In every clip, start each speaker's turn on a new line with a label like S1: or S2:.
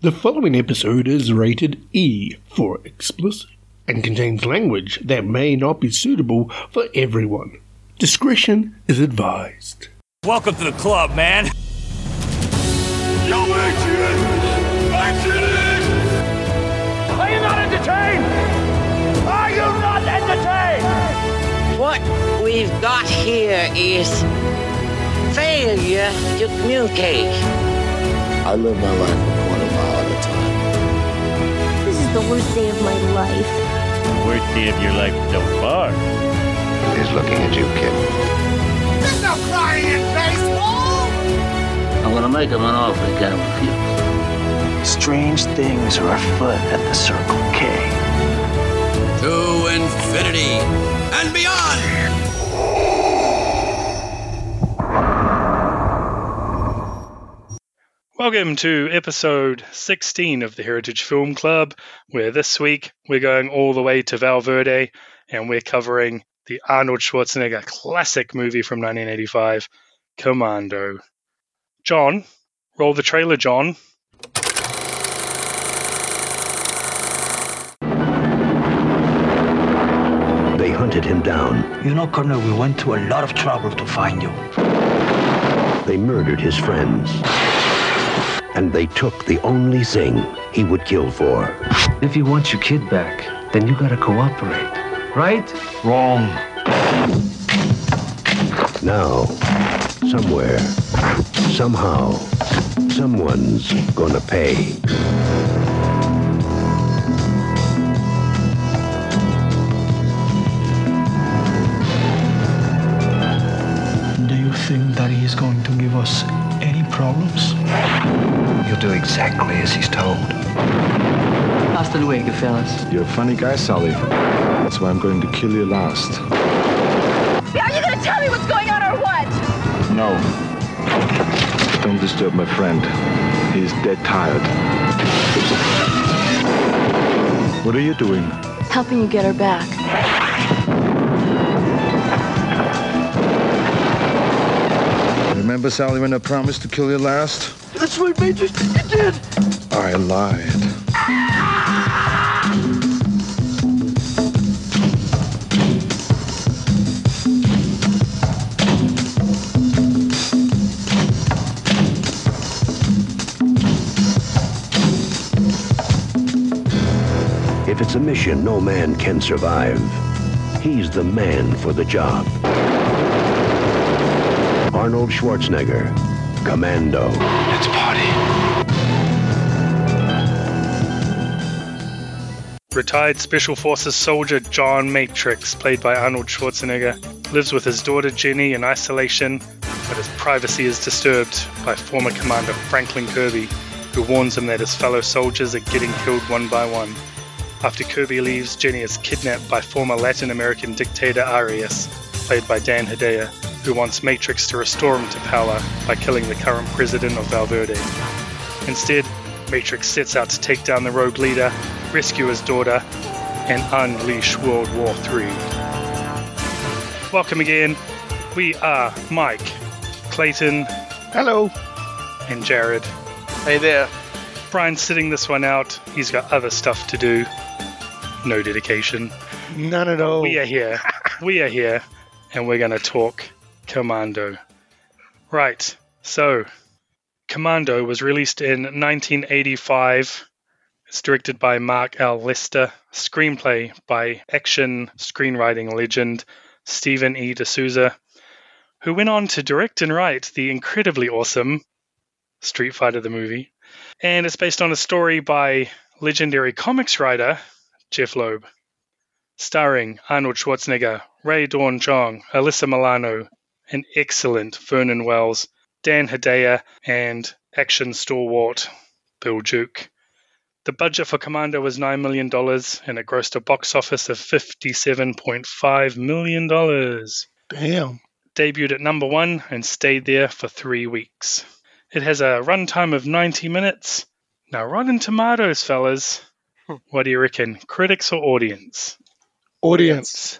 S1: The following episode is rated E for explicit and contains language that may not be suitable for everyone. Discretion is advised.
S2: Welcome to the club, man.
S3: Yo, Adrian! Adrian!
S2: Are you not entertained? Are you not entertained?
S4: What we've got here is failure to communicate.
S5: I live my life time.
S6: The worst day of my life.
S7: The worst day of your life so far.
S5: He's looking at you, kid.
S3: There's no crying in baseball!
S8: I'm gonna make him an offer he can't refuse.
S9: Strange things are afoot at the Circle K.
S10: To infinity and beyond!
S11: Welcome to episode 16 of the Heritage Film Club, where this week we're going all the way to Val Verde and we're covering the Arnold Schwarzenegger classic movie from 1985, Commando. John, roll the trailer, John.
S12: They hunted him down.
S9: You know, Colonel, we went to a lot of trouble to find you.
S12: They murdered his friends. And they took the only thing he would kill for.
S13: If you want your kid back, then you gotta cooperate. Right?
S9: Wrong.
S12: Now, somewhere, somehow, someone's gonna pay.
S14: Do you think that he is going to give us any problems?
S9: You'll do exactly as he's told.
S13: Hasta luego, fellas.
S5: You're a funny guy, Sully. That's why I'm going to kill you last.
S6: Are you gonna tell me what's going on or what?
S5: No. Don't disturb my friend. He's dead tired. What are you doing?
S6: Helping you get her back.
S5: Remember, Sully, when I promised to kill you last?
S14: That's right, Major. You did.
S5: I lied.
S12: If it's a mission no man can survive, he's the man for the job. Arnold Schwarzenegger, Commando.
S9: Let's party.
S11: Retired Special Forces soldier John Matrix, played by Arnold Schwarzenegger, lives with his daughter Jenny in isolation, but his privacy is disturbed by former Commander Franklin Kirby, who warns him that his fellow soldiers are getting killed one by one. After Kirby leaves, Jenny is kidnapped by former Latin American dictator Arias, played by Dan Hedaya, who wants Matrix to restore him to power by killing the current president of Val Verde. Instead, Matrix sets out to take down the rogue leader, rescue his daughter, and unleash World War III. Welcome again. We are Mike, Clayton,
S1: Hello.
S11: and Jarrod.
S15: Hey there.
S11: Brian's sitting this one out. He's got other stuff to do. No dedication.
S1: None at all.
S11: We are here. we are here, and we're going to talk Commando. Right. So, Commando was released in 1985. It's directed by Mark L. Lester. Screenplay by action screenwriting legend Stephen E. D'Souza, who went on to direct and write the incredibly awesome Street Fighter the movie. And it's based on a story by legendary comics writer Jeph Loeb, starring Arnold Schwarzenegger, Rae Dawn Chong, Alyssa Milano, an excellent Vernon Wells, Dan Hedaya, and action stalwart Bill Duke. The budget for Commando was $9 million and it grossed a box office of $57.5 million.
S1: Damn.
S11: Debuted at number one and stayed there for three weeks. It has a runtime of 90 minutes. Now, Rotten Tomatoes, fellas, hmm. what do you reckon? Critics or audience?
S1: Audience.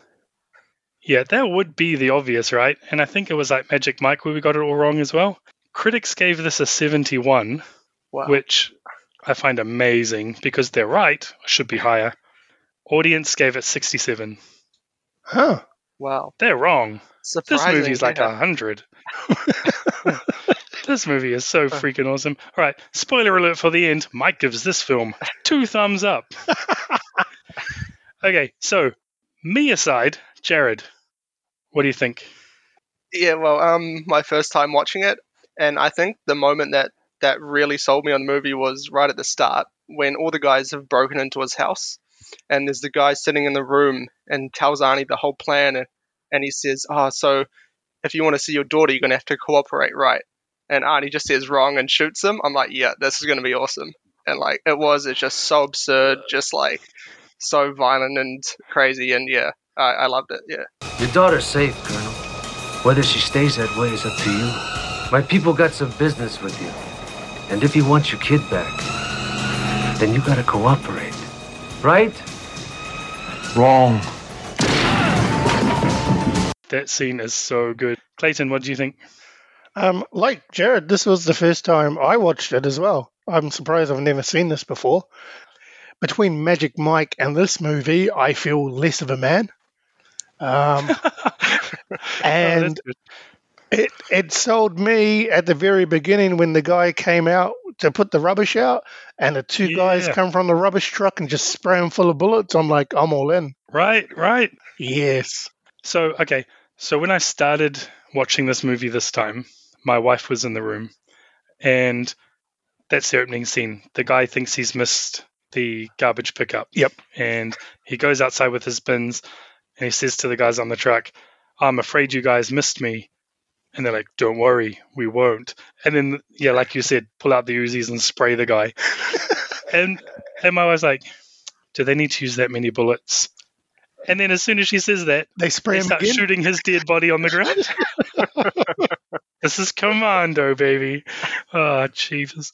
S11: Yeah, that would be the obvious, right? And I think it was like Magic Mike where we got it all wrong as well. Critics gave this a 71,
S15: Wow.
S11: which I find amazing because they're right, should be higher. Audience gave it 67.
S1: Huh.
S15: Wow.
S11: They're wrong.
S15: Surprising,
S11: this movie's like
S15: yeah.
S11: a 100. this movie is so freaking awesome. All right, spoiler alert for the end. Mike gives this film two thumbs up. okay, so me aside, Jarrod, what do you think?
S15: Yeah, well, um, my first time watching it, and I think the moment that that really sold me on the movie was right at the start when all the guys have broken into his house, and there's the guy sitting in the room and tells Arnie the whole plan, and, and he says, "Oh, so if you want to see your daughter, you're gonna have to cooperate, right?" And Arnie just says wrong and shoots him. I'm like, "Yeah, this is gonna be awesome." And like it was, it's just so absurd, just like so violent and crazy, and yeah, I, I loved it. Yeah.
S13: Your daughter's safe, Colonel. Whether she stays that way is up to you. My people got some business with you. And if you want your kid back, then you gotta cooperate. Right?
S14: Wrong.
S11: That scene is so good. Clayton, what do you think?
S1: Um, like Jarrod, this was the first time I watched it as well. I'm surprised I've never seen this before. Between Magic Mike and this movie, I feel less of a man. Um, and it it sold me at the very beginning when the guy came out to put the rubbish out, and the two guys come from the rubbish truck and just spray him full of bullets. I'm like, I'm all in.
S11: Right, right.
S1: Yes.
S11: So, okay. So, when I started watching this movie this time, my wife was in the room, and that's the opening scene. The guy thinks he's missed the garbage pickup.
S1: Yep.
S11: And he goes outside with his bins, and he says to the guys on the truck, I'm afraid you guys missed me. And they're like, don't worry, we won't. And then, yeah, like you said, pull out the Uzis and spray the guy. and, and my wife's like, do they need to use that many bullets? And then as soon as she says that,
S1: they spray
S11: they
S1: him
S11: start
S1: again?
S11: shooting his dead body on the ground. this is Commando, baby. Oh, Jesus.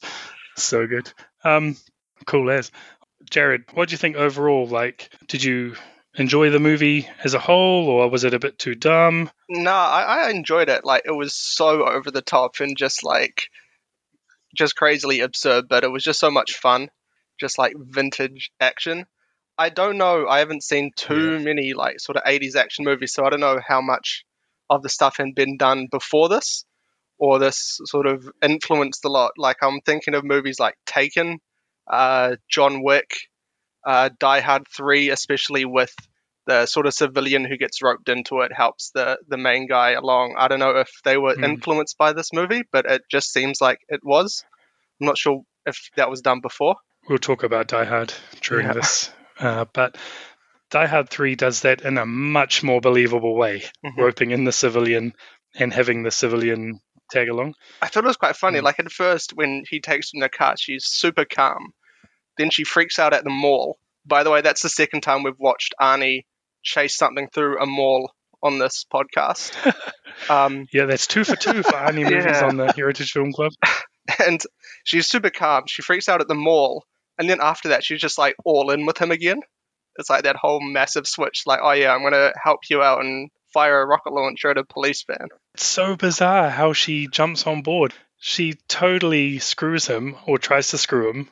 S11: So good. Um, cool as. Jarrod, what do you think overall? Like, did you enjoy the movie as a whole, or was it a bit too dumb?
S15: No, I, I enjoyed it. Like it was so over the top and just like just crazily absurd, but it was just so much fun. Just like vintage action. I don't know. I haven't seen too many like sort of 80s action movies, so I don't know how much of the stuff had been done before this or this sort of influenced a lot. Like I'm thinking of movies like Taken, uh, John Wick, uh, Die Hard 3, especially with the sort of civilian who gets roped into it helps the the main guy along. I don't know if they were
S11: Hmm.
S15: influenced by this movie, but it just seems like it was. I'm not sure if that was done before.
S11: We'll talk about Die Hard during
S15: Yeah.
S11: this. Uh, but Die Hard 3 does that in a much more believable way,
S15: Mhm.
S11: roping in the civilian and having the civilian tag along.
S15: I thought it was quite funny. Like at first, when he takes in the car, she's super calm. Then she freaks out at the mall. By the way, that's the second time we've watched Arnie chase something through a mall on this podcast. um,
S11: Yeah, that's two for two for Arnie movies
S15: Yeah.
S11: on the Heritage Film Club.
S15: and she's super calm. She freaks out at the mall, and then after that, she's just like all in with him again. It's like that whole massive switch. Like, oh yeah, I'm gonna help you out and fire a rocket launcher at a police van.
S11: It's so bizarre how she jumps on board. She totally screws him or tries to screw him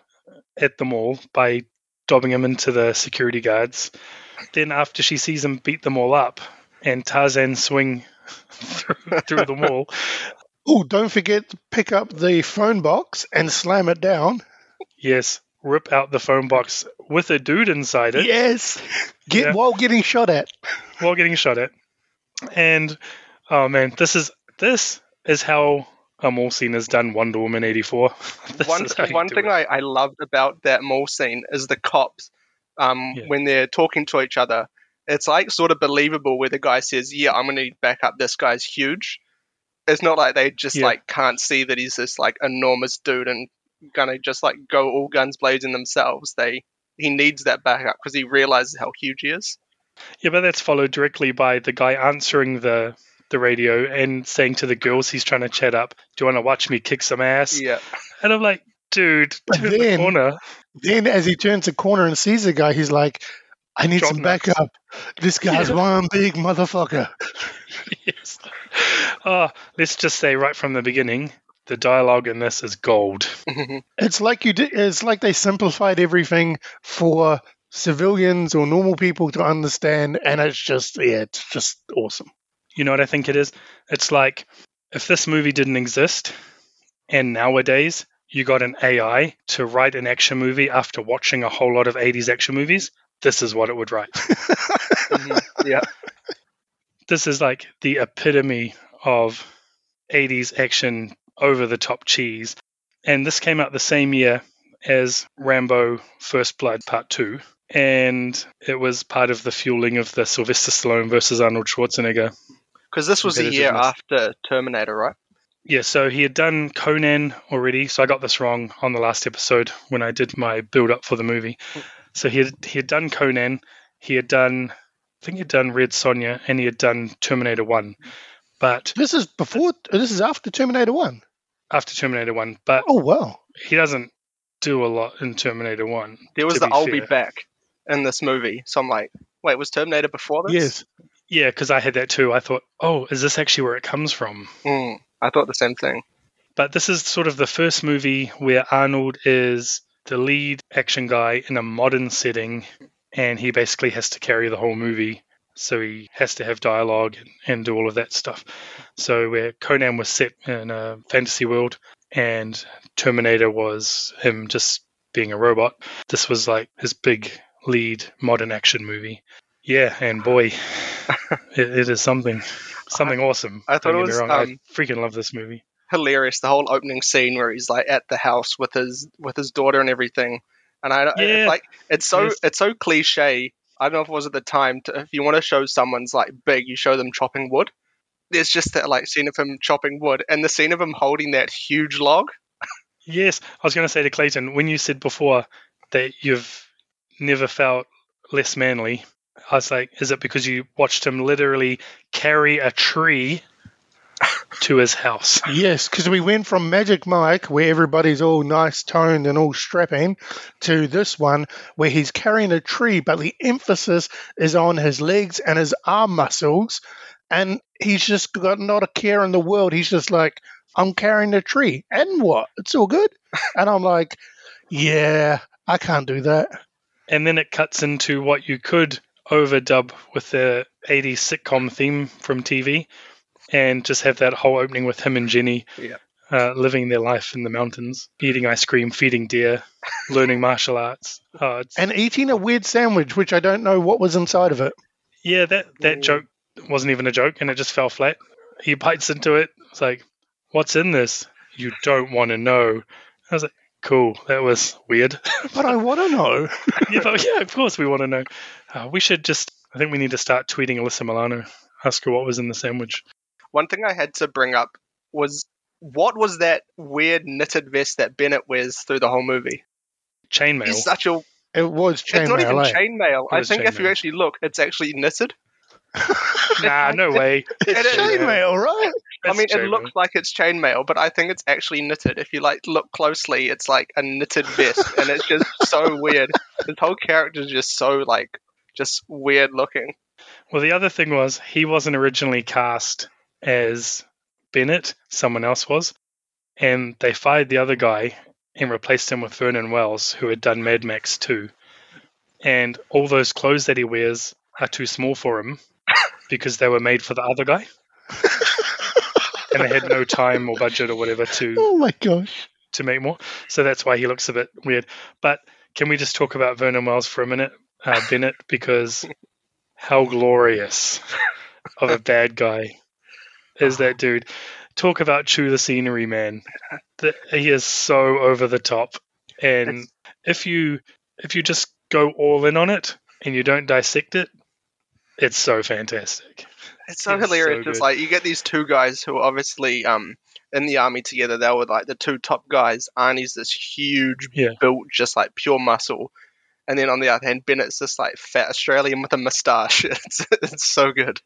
S11: at the mall by dobbing him into the security guards. Then, after she sees him beat them all up and Tarzan swing through, through the wall,
S1: Oh, don't forget to pick up the phone box and slam it down.
S11: yes, rip out the phone box with a dude inside it.
S1: Yes. Get
S11: Yeah.
S1: while getting shot at.
S11: while getting shot at. And oh man, this is this is how a mall scene is done. Wonder Woman eighty four.
S15: one one thing I, I loved about that mall scene is the cops um, when they're talking to each other. It's like sort of believable where the guy says, "Yeah, I'm gonna back up. This guy's huge." It's not like they just
S11: Yeah.
S15: like can't see that he's this like enormous dude and gonna just like go all guns blazing themselves. They he needs that backup because he realizes how huge he is.
S11: Yeah, but that's followed directly by the guy answering the the radio and saying to the girls he's trying to chat up, "Do you want to watch me kick some ass?"
S15: Yeah.
S11: And I'm like, dude,
S1: But
S11: turn the
S1: then-
S11: corner.
S1: Then, as he turns the corner and sees the guy, he's like, I need
S11: Drop
S1: some
S11: nuts.
S1: backup. This guy's
S11: Yeah.
S1: one big motherfucker.
S11: yes. Oh, let's just say right from the beginning, The dialogue in this is gold.
S1: It's like you did. It's like they simplified everything for civilians or normal people to understand, and it's just yeah, it's just awesome.
S11: You know what I think it is? It's like if this movie didn't exist, and nowadays you got an AI to write an action movie after watching a whole lot of 80s action movies, this is what it would write. Mm-hmm.
S15: yeah.
S11: This is like the epitome of 80s action over the top cheese. And this came out the same year as Rambo First Blood Part 2. And it was part of the fueling of the Sylvester Stallone versus Arnold Schwarzenegger.
S15: Because this was the year after Terminator, right?
S11: Yeah, so he had done Conan already. So I got this wrong on the last episode when I did my build up for the movie. So he had, he had done Conan, he had done, I think he had done Red Sonja, and he had done Terminator 1. But
S1: This is before. This is after Terminator One.
S11: after Terminator 1, but
S1: Oh wow!
S11: he doesn't do a lot in Terminator 1.
S15: There was
S11: to
S15: the
S11: be
S15: I'll be back in this movie. So I'm like, wait, was Terminator before this?
S1: Yes.
S11: Yeah, because I had that too. I thought, oh, is this actually where it comes from?
S15: Mm, I thought the same thing.
S11: But this is sort of the first movie where Arnold is the lead action guy in a modern setting, and he basically has to carry the whole movie. So he has to have dialogue and, and do all of that stuff. So where Conan was set in a fantasy world, and Terminator was him just being a robot. This was like his big lead modern action movie. Yeah, and boy, it, it is something, something awesome.
S15: I thought it was, um,
S11: I freaking love this movie.
S15: Hilarious, the whole opening scene where he's like at the house with his with his daughter and everything. And I
S11: Yeah.
S15: it's like it's so
S11: Yes.
S15: it's so cliche. I don't know if it was at the time. To, if you want to show someone's like big, you show them chopping wood. There's just that like scene of him chopping wood, and the scene of him holding that huge log.
S11: Yes, I was going to say to Clayton when you said before that you've never felt less manly. I was like, is it because you watched him literally carry a tree to his house?
S1: Yes, because we went from Magic Mike, where everybody's all nice toned and all strapping, to this one where he's carrying a tree, but the emphasis is on his legs and his arm muscles, and he's just got not a care in the world. He's just like, I'm carrying a tree, and what? It's all good. And I'm like, yeah, I can't do that.
S11: And then it cuts into what you could overdub with the 80s sitcom theme from TV and just have that whole opening with him and Jenny
S15: Yeah.
S11: uh, living their life in the mountains, eating ice cream, feeding deer, learning martial arts. Oh,
S1: And eating a weird sandwich, which I don't know what was inside of it.
S11: yeah, that, that joke wasn't even a joke and it just fell flat. He bites into it. It's like, what's in this? You don't want to know. I was like, cool. That was weird.
S1: But I want to know.
S11: yeah, but yeah, of course we want to know. Uh, we should just, I think we need to start tweeting Alyssa Milano, ask her what was in the sandwich.
S15: One thing I had to bring up was what was that weird knitted vest that Bennett wears through the whole movie?
S11: Chainmail.
S15: He's such a
S1: It was chainmail.
S15: it's not even
S1: chainmail. eh?
S15: chainmail. I
S11: is
S15: think if you actually look, it's actually knitted.
S11: nah, no way.
S15: It is.
S1: Chainmail, right?
S15: I mean, it looks like it's chainmail, but I think it's actually knitted. If you like look closely, it's like a knitted vest, and it's just so weird. His whole character is just so like just weird looking.
S11: Well, the other thing was he wasn't originally cast as Bennett, someone else was, and they fired the other guy and replaced him with Vernon Wells, who had done Mad Max 2. And all those clothes that he wears are too small for him because they were made for the other guy. and they had no time or budget or whatever to
S1: Oh my gosh.
S11: to make more. So that's why he looks a bit weird. But can we just talk about Vernon Wells for a minute, uh, Bennett? Because how glorious of a bad guy is that dude? Talk about chew the scenery, man. The, he is so over the top. And if you if you just go all in on it and you don't dissect it, it's so fantastic.
S15: It's so
S11: It's so
S15: hilarious. it's like you get these two guys who are obviously um in the army together. They were like the two top guys. Arnie's this huge
S11: Yeah.
S15: built, just like pure muscle. And then on the other hand, Bennett's this like fat Australian with a moustache. It's, it's so good.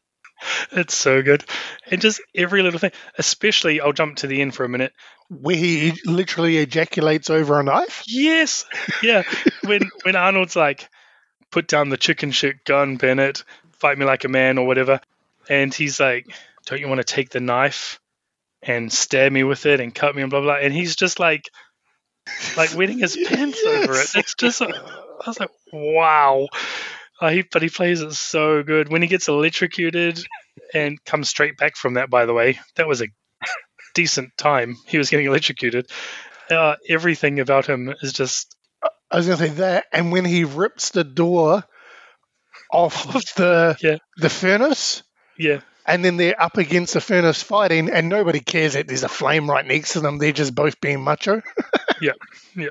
S11: It's so good. And just every little thing, especially I'll jump to the end for a minute.
S1: Where he literally ejaculates over a knife?
S11: Yes. Yeah. when when Arnold's like, put down the chicken shit gun, Bennett, fight me like a man or whatever. And he's like, Don't you want to take the knife? and stab me with it and cut me and blah blah. And he's just like like wetting his pants over it. It's just I was like, wow. Uh, he, but he plays it so good. When he gets electrocuted and comes straight back from that, by the way, that was a decent time. He was getting electrocuted. Uh, everything about him is just.
S1: I was going to say that, and when he rips the door off the
S11: yeah.
S1: the furnace,
S11: yeah,
S1: and then they're up against the furnace fighting, and nobody cares that there's a flame right next to them. They're just both being macho.
S11: yeah, yeah.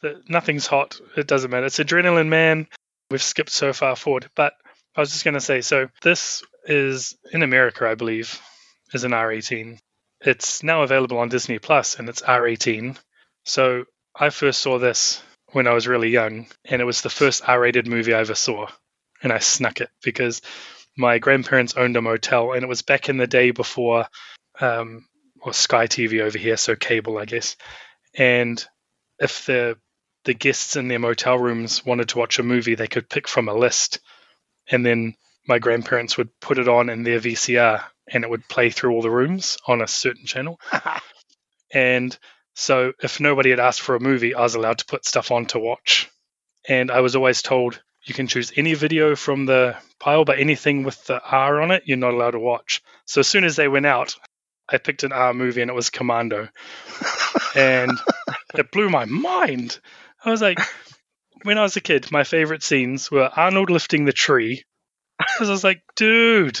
S11: The, nothing's hot. It doesn't matter. It's Adrenaline Man. We've skipped so far forward, but I was just going to say. So this is in America, I believe, is an R18. It's now available on Disney Plus, and it's R18. So I first saw this when I was really young, and it was the first R-rated movie I ever saw, and I snuck it because my grandparents owned a motel, and it was back in the day before, um, or Sky TV over here, so cable, I guess. And if the the guests in their motel rooms wanted to watch a movie, they could pick from a list, and then my grandparents would put it on in their VCR, and it would play through all the rooms on a certain channel. and so if nobody had asked for a movie, I was allowed to put stuff on to watch. And I was always told you can choose any video from the pile, but anything with the R on it, you're not allowed to watch. So as soon as they went out, I picked an R movie and it was Commando. and it blew my mind. I was like, when I was a kid, my favorite scenes were Arnold lifting the tree. Because I was like, dude,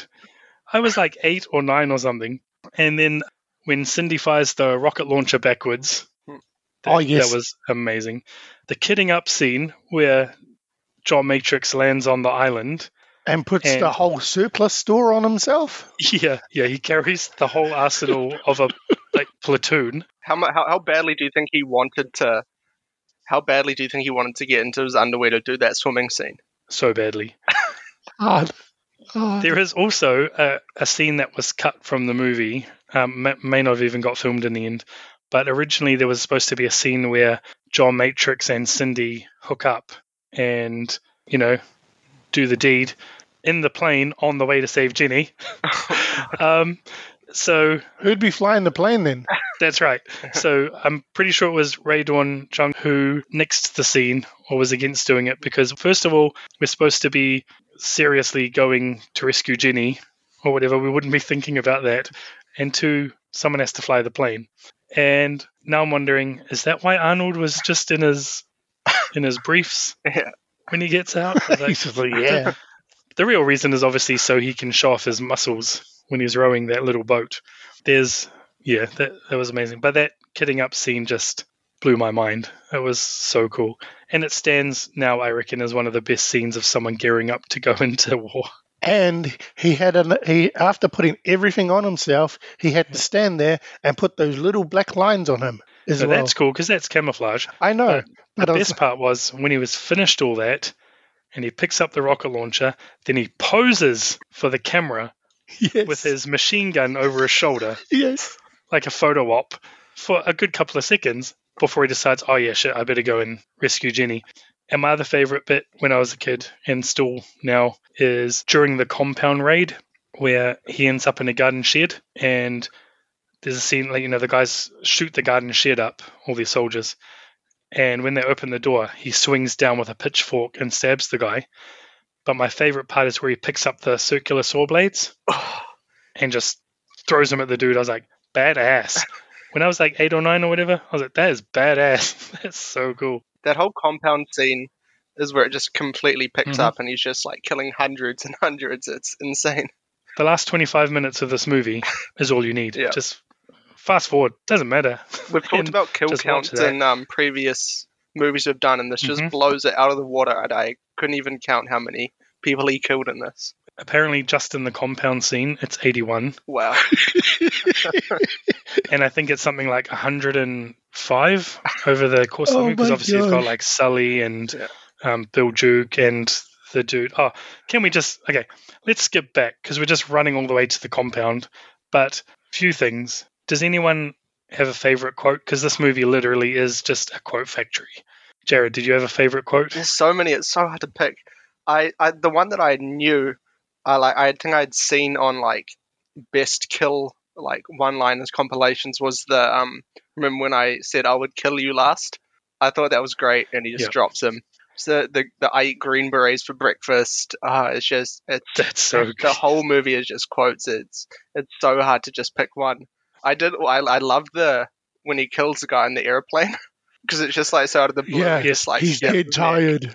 S11: I was like eight or nine or something. And then when Cindy fires the rocket launcher backwards, oh, that,
S1: oh, yes.
S11: that was amazing. The kidding up scene where John Matrix lands on the island
S1: and puts and, the whole surplus store on himself.
S11: Yeah, yeah, he carries the whole arsenal of a like platoon.
S15: How, how how badly do you think he wanted to? How badly do you think he wanted to get into his underwear to do that swimming scene?
S11: So badly.
S1: Hard. Hard.
S11: There is also a, a, scene that was cut from the movie. Um, may, may not have even got filmed in the end, but originally there was supposed to be a scene where John Matrix and Cindy hook up and you know do the deed in the plane on the way to save Jenny. um, so
S1: who'd be flying the plane then?
S11: That's right. So I'm pretty sure it was Rae Dawn Chong who nixed the scene or was against doing it because first of all, we're supposed to be seriously going to rescue Jenny or whatever. We wouldn't be thinking about that. And two, someone has to fly the plane. And now I'm wondering, is that why Arnold was just in his in his briefs
S15: yeah.
S11: when he gets out?
S1: Like, yeah.
S11: The real reason is obviously so he can show off his muscles when he's rowing that little boat. There's yeah, that that was amazing. But that kidding up scene just blew my mind. It was so cool. And it stands now, I reckon, as one of the best scenes of someone gearing up to go into war.
S1: And he had a he after putting everything on himself, he had to stand there and put those little black lines on him as
S11: so
S1: well.
S11: That's cool because that's camouflage.
S1: I know.
S11: But the best part was when he was finished all that, and he picks up the rocket launcher, then he poses for the camera
S1: yes.
S11: with his machine gun over his shoulder.
S1: Yes.
S11: Like a photo op for a good couple of seconds before he decides, oh yeah, shit, I better go and rescue Jenny. And my other favorite bit when I was a kid and still now is during the compound raid where he ends up in a garden shed and there's a scene like you know the guys shoot the garden shed up, all these soldiers, and when they open the door, he swings down with a pitchfork and stabs the guy. But my favorite part is where he picks up the circular saw blades and just throws them at the dude. I was like, badass. When I was like eight or nine or whatever, I was like, that is badass. That's so cool.
S15: That whole compound scene is where it just completely picks
S11: Mm-hmm.
S15: up and he's just like killing hundreds and hundreds. It's insane.
S11: The last 25 minutes of this movie is all you need.
S15: Yeah.
S11: Just fast forward. Doesn't matter.
S15: We've talked about kill counts in um, previous movies we've done, and this just
S11: Mhm.
S15: blows it out of the water. And I couldn't even count how many people he killed in this.
S11: Apparently, just in the compound scene, it's 81.
S15: Wow.
S11: and I think it's something like 105 over the course of the
S1: Oh
S11: movie because
S1: my
S11: obviously you've got like Sully and um, Bill Duke and the dude. Oh, can we just okay? Let's skip back because we're just running all the way to the compound. But few things. Does anyone have a favorite quote? Because this movie literally is just a quote factory. Jarrod, did you have a favorite quote?
S15: There's so many. It's so hard to pick. I, I the one that I knew, I like. I think I'd seen on like best kill like one-liners compilations was the um. Remember when I said I would kill you last? I thought that was great, and he just drops him. So the the I eat green berets for breakfast. Uh, it's just it's
S11: That's so
S15: the
S11: good.
S15: whole movie is just quotes. It's it's so hard to just pick one. I did. I I love the when he kills the guy in the airplane because it's just like so out of the blue.
S1: Yeah,
S15: just like
S1: he's dead tired.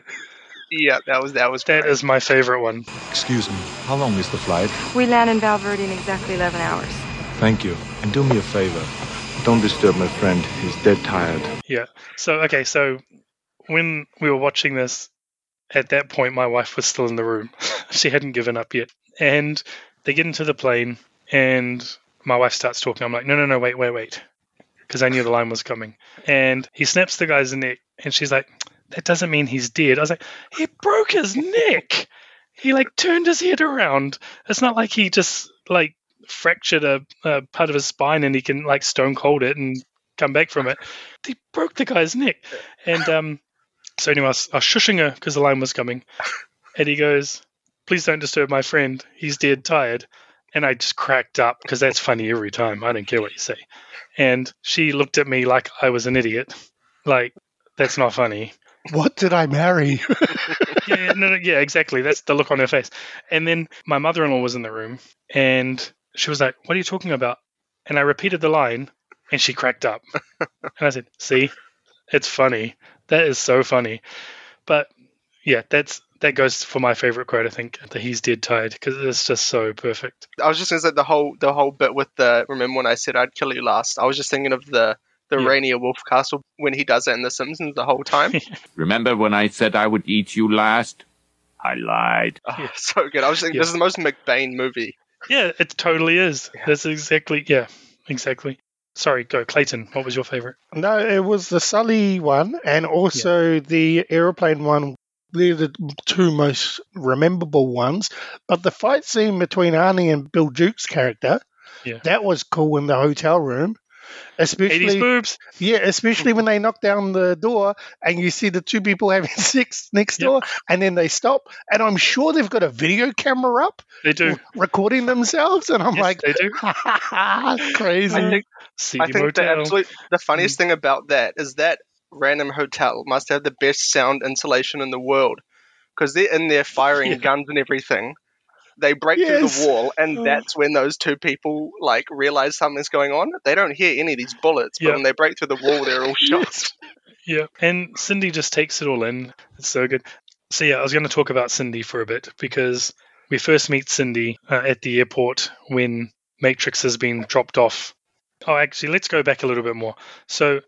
S15: Yeah, that was that was
S11: That
S15: great.
S11: is my favorite one.
S16: Excuse me, how long is the flight?
S6: We land in Val Verde in exactly 11 hours.
S16: Thank you. And do me a favor.
S5: Don't disturb my friend. He's dead tired.
S11: Yeah. So okay, so when we were watching this, at that point my wife was still in the room. she hadn't given up yet. And they get into the plane and my wife starts talking. I'm like, no, no, no, wait, wait, wait. Because I knew the line was coming. And he snaps the guy's neck and she's like, that doesn't mean he's dead. I was like, he broke his neck. He like turned his head around. It's not like he just like fractured a, a part of his spine and he can like stone cold it and come back from it. He broke the guy's neck. And um, so anyway, I was, I was shushing her because the line was coming. And he goes, please don't disturb my friend. He's dead tired. And I just cracked up because that's funny every time. I don't care what you say. And she looked at me like I was an idiot. Like, that's not funny.
S1: What did I marry?
S11: yeah, no, no, yeah, exactly. That's the look on her face. And then my mother-in-law was in the room, and she was like, "What are you talking about?" And I repeated the line, and she cracked up. and I said, "See, it's funny. That is so funny." But yeah, that's that goes for my favorite quote. I think that he's dead tired because it's just so perfect.
S15: I was just gonna say the whole the whole bit with the remember when I said I'd kill you last. I was just thinking of the the
S11: Yeah.
S15: Rainier Wolf Castle when he does it in The Simpsons the whole time.
S17: Remember when I said I would eat you last? I lied.
S15: Oh, so good. I was thinking
S11: Yeah.
S15: this is the most McBain movie.
S11: Yeah, it totally is. That's exactly yeah, exactly. Sorry, go Clayton. What was your favorite?
S1: No, it was the Sully one and also the aeroplane one. They're the two most rememberable ones. But the fight scene between Arnie and Bill Duke's character,
S11: Yeah.
S1: that was cool in the hotel room. Especially,
S11: boobs.
S1: yeah, especially when they knock down the door and you see the two people having sex next
S11: Yep.
S1: door, and then they stop, and I'm sure they've got a video camera up
S11: They do.
S1: recording themselves, and I'm
S11: Yes,
S1: like,
S11: they do.
S1: crazy.
S15: I think I think the absolute the
S11: Mm.
S15: funniest thing about that is that random hotel must have the best sound insulation in the world because they're in there firing
S11: Yeah.
S15: guns and everything. They break through the wall, and
S11: Oh.
S15: that's when those two people like realize something's going on. They don't hear any of these bullets, but when they break through the wall, they're all shot.
S11: Yeah, and Cindy just takes it all in. It's so good. So yeah, I was going to talk about Cindy for a bit because we first meet Cindy uh, at the airport when Matrix has been dropped off. Oh, actually, let's go back a little bit more. So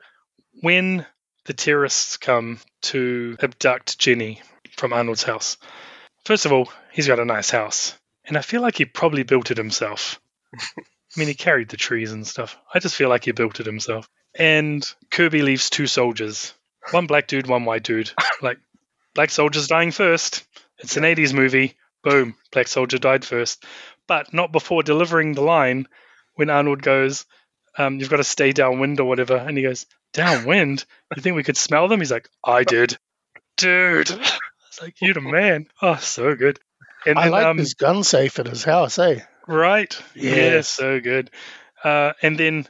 S11: when the terrorists come to abduct Jenny from Arnold's house, first of all, he's got a nice house, and I feel like he probably built it himself. I mean, he carried the trees and stuff. I just feel like he built it himself. And Kirby leaves two soldiers one black dude, one white dude. Like, black soldier's dying first. It's an 80s movie. Boom, black soldier died first. But not before delivering the line when Arnold goes, um, You've got to stay downwind or whatever. And he goes, Downwind? You think we could smell them? He's like, I did. Dude. It's like, you're the man. Oh, so good. And
S1: I
S11: then,
S1: like
S11: um,
S1: his gun safe at his house, eh?
S11: Right. Yeah,
S1: Yes.
S11: so good. Uh, and then,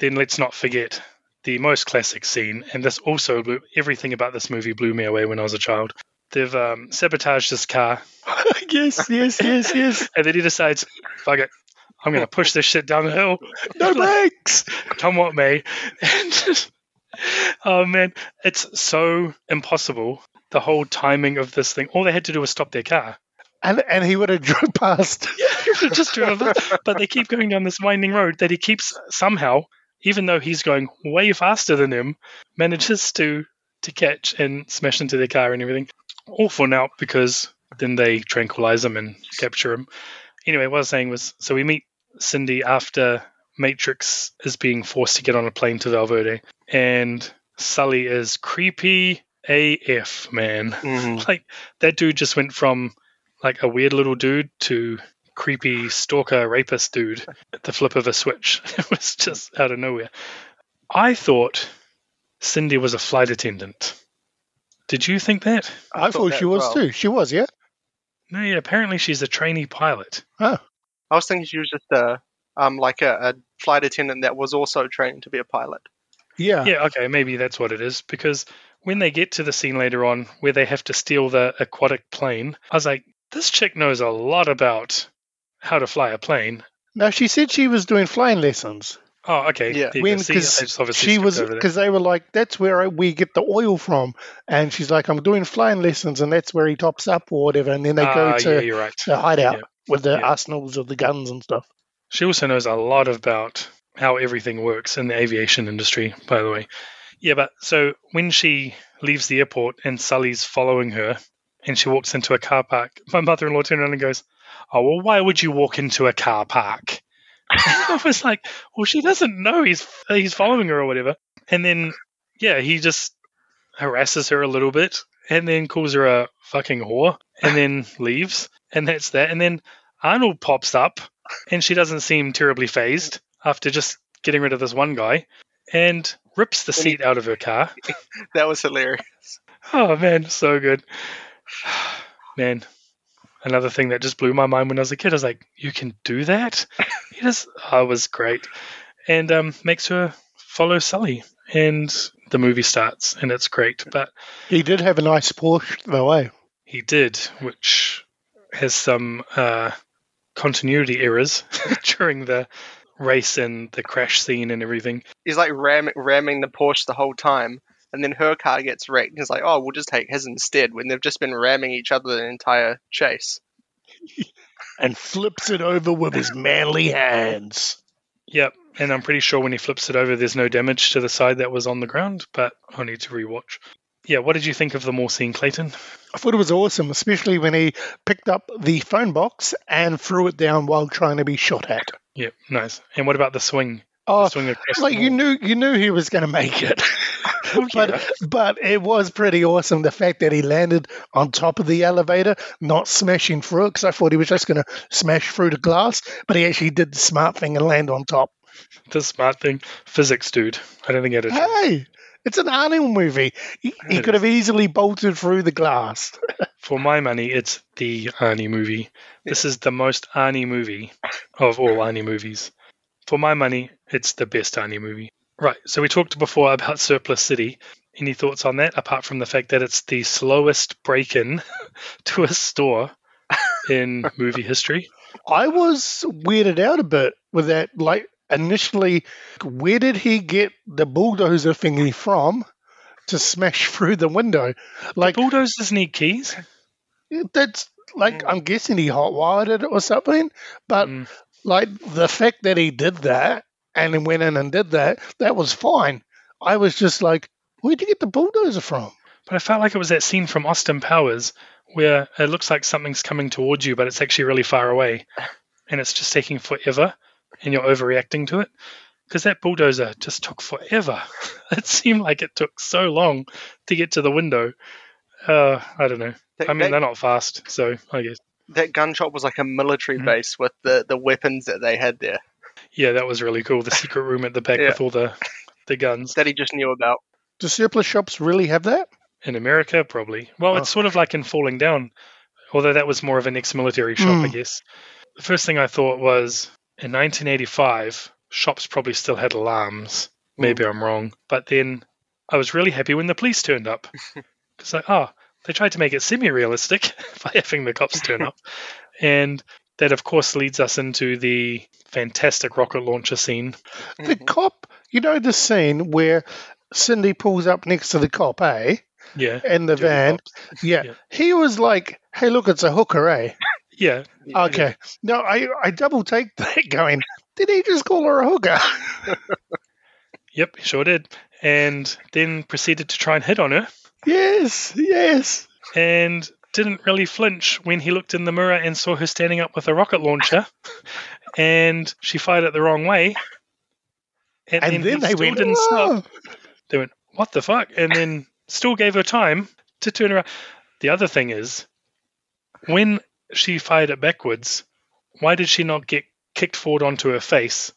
S11: then let's not forget the most classic scene, and this also blew, everything about this movie blew me away when I was a child. They've um, sabotaged this car,
S1: yes, yes, yes, yes.
S11: and then he decides, "Fuck it, I'm gonna push this shit down the hill."
S1: No brakes.
S11: Come what may. And oh man, it's so impossible. The whole timing of this thing. All they had to do was stop their car.
S1: And and he would have drove past.
S11: just driven past. But they keep going down this winding road that he keeps somehow, even though he's going way faster than him, manages to to catch and smash into their car and everything. All for now because then they tranquilize him and capture him. Anyway, what I was saying was, so we meet Cindy after Matrix is being forced to get on a plane to Val Verde, and Sully is creepy AF, man.
S15: Mhm.
S11: like that dude just went from like a weird little dude to creepy stalker rapist dude at the flip of a switch. It was just out of nowhere. I thought Cindy was a flight attendant. Did you think that?
S1: I, thought,
S15: that
S1: she was
S15: well.
S1: too. She was, yeah.
S11: No, yeah, apparently she's a trainee pilot.
S1: Oh,
S15: I was thinking she was just a um, like a, a flight attendant that was also trained to be a pilot.
S1: Yeah.
S11: Yeah, okay, maybe that's what it is. Because when they get to the scene later on where they have to steal the aquatic plane, I was like, this chick knows a lot about how to fly a plane.
S1: Now she said she was doing flying lessons.
S11: Oh, okay.
S15: Yeah.
S1: When
S11: go. See, I
S1: because she was because they were like that's where we get the oil from, and she's like I'm doing flying lessons, and that's where he tops up or whatever, and then they go
S11: Ah,
S1: to
S11: yeah, you're right.
S1: the hideout
S11: Yeah.
S1: with the
S11: Yeah.
S1: arsenals of the guns and stuff.
S11: She also knows a lot about how everything works in the aviation industry, by the way. Yeah, but so when she leaves the airport and Sully's following her and she walks into a car park, my mother in law turned around and goes, Oh, well, why would you walk into a car park? I was like, Well, she doesn't know he's he's following her or whatever. And then, yeah, he just harasses her a little bit and then calls her a fucking whore and then leaves. And that's that. And then Arnold pops up and she doesn't seem terribly fazed after just getting rid of this one guy and rips the seat out of her car.
S15: That was hilarious.
S11: Oh man, so good. Man, another thing that just blew my mind when I was a kid. I was like, "You can do that?" It is. Oh, it was great, and um, makes her follow Sully, and the movie starts, and it's great. But
S1: He did have a nice Porsche though, eh?
S11: he did, which has some uh, continuity errors during the race and the crash scene and everything.
S15: He's like ram- ramming the Porsche the whole time, and then her car gets wrecked. He's like, "Oh, we'll just take his instead." When they've just been ramming each other the entire chase.
S1: And flips it over with his manly hands.
S11: Yep, and I'm pretty sure when he flips it over, there's no damage to the side that was on the ground, but I'll need to rewatch. Yeah, what did you think of the mall scene, Clayton?
S1: I thought it was awesome, especially when he picked up the phone box and threw it down while trying to be shot at.
S11: Yep, nice. And what about the swing?
S1: Oh,
S11: the swing
S1: like you knew, you knew he was going to make it.
S11: Oh,
S1: but
S11: yeah.
S1: but it was pretty awesome the fact that he landed on top of the elevator, not smashing through it. Because I thought he was just going to smash through the glass, but he actually did the smart thing and land on top.
S11: the smart thing, physics, dude. I don't think a chance.
S1: Hey, it's an Arnold movie. He, he could have easily bolted through the glass.
S11: For my money, it's the Arnie movie. This is the most Arnie movie of all Arnie movies. For my money, it's the best Arnie movie. Right, so we talked before about Surplus City. Any thoughts on that, apart from the fact that it's the slowest break in to a store in movie history?
S1: I was weirded out a bit with that. Like initially, where did he get the bulldozer thingy from to smash through the window? Like
S11: bulldozers need keys.
S1: That's like I'm guessing he hotwired it or something. But
S11: Mm.
S1: like the fact that he did that and then went in and did that, that was fine. I was just like, where'd you get the bulldozer from?
S11: But I felt like it was that scene from Austin Powers where it looks like something's coming towards you, but it's actually really far away, and it's just taking forever, and you're overreacting to it. Because that bulldozer just took forever. it seemed like it took so long to get to the window. Uh, I don't know.
S15: That-
S11: I mean,
S15: that-
S11: they're not fast, so I guess.
S15: That gun shop was like a military
S11: Mm-hmm.
S15: base with the, the weapons that they had there
S11: Yeah, that was really cool. The secret room at the back
S15: Yeah.
S11: with all the the guns.
S15: that he just knew about.
S1: Do surplus shops really have that?
S11: In America, probably. Well,
S1: Oh.
S11: it's sort of like in Falling Down, although that was more of an ex-military shop, I
S1: Mm.
S11: guess. The first thing I thought was in 1985, shops probably still had alarms. Maybe I'm wrong, but then I was really happy when the police turned up. It's like, oh, they tried to make it semi-realistic by having the cops turn up, and that of course leads us into the fantastic rocket launcher scene.
S1: The cop, you know, the scene where Cindy pulls up next to the cop, eh?
S11: Yeah,
S1: In the van. Yeah.
S11: Yeah.
S1: He was like, hey, look, it's a hooker, eh?
S11: Yeah,
S1: Okay. No, I, I double take that going, did he just call her a hooker?
S11: yep, sure did, and then proceeded to try and hit on her.
S1: yes, yes.
S11: and didn't really flinch when he looked in the mirror and saw her standing up with a rocket launcher. And she fired it the wrong way. And,
S1: And
S11: then,
S1: then they
S11: still
S1: went,
S11: didn't stop. They went what the fuck? And then still gave her time to turn around. The other thing is when she fired it backwards why did she not get kicked forward onto her face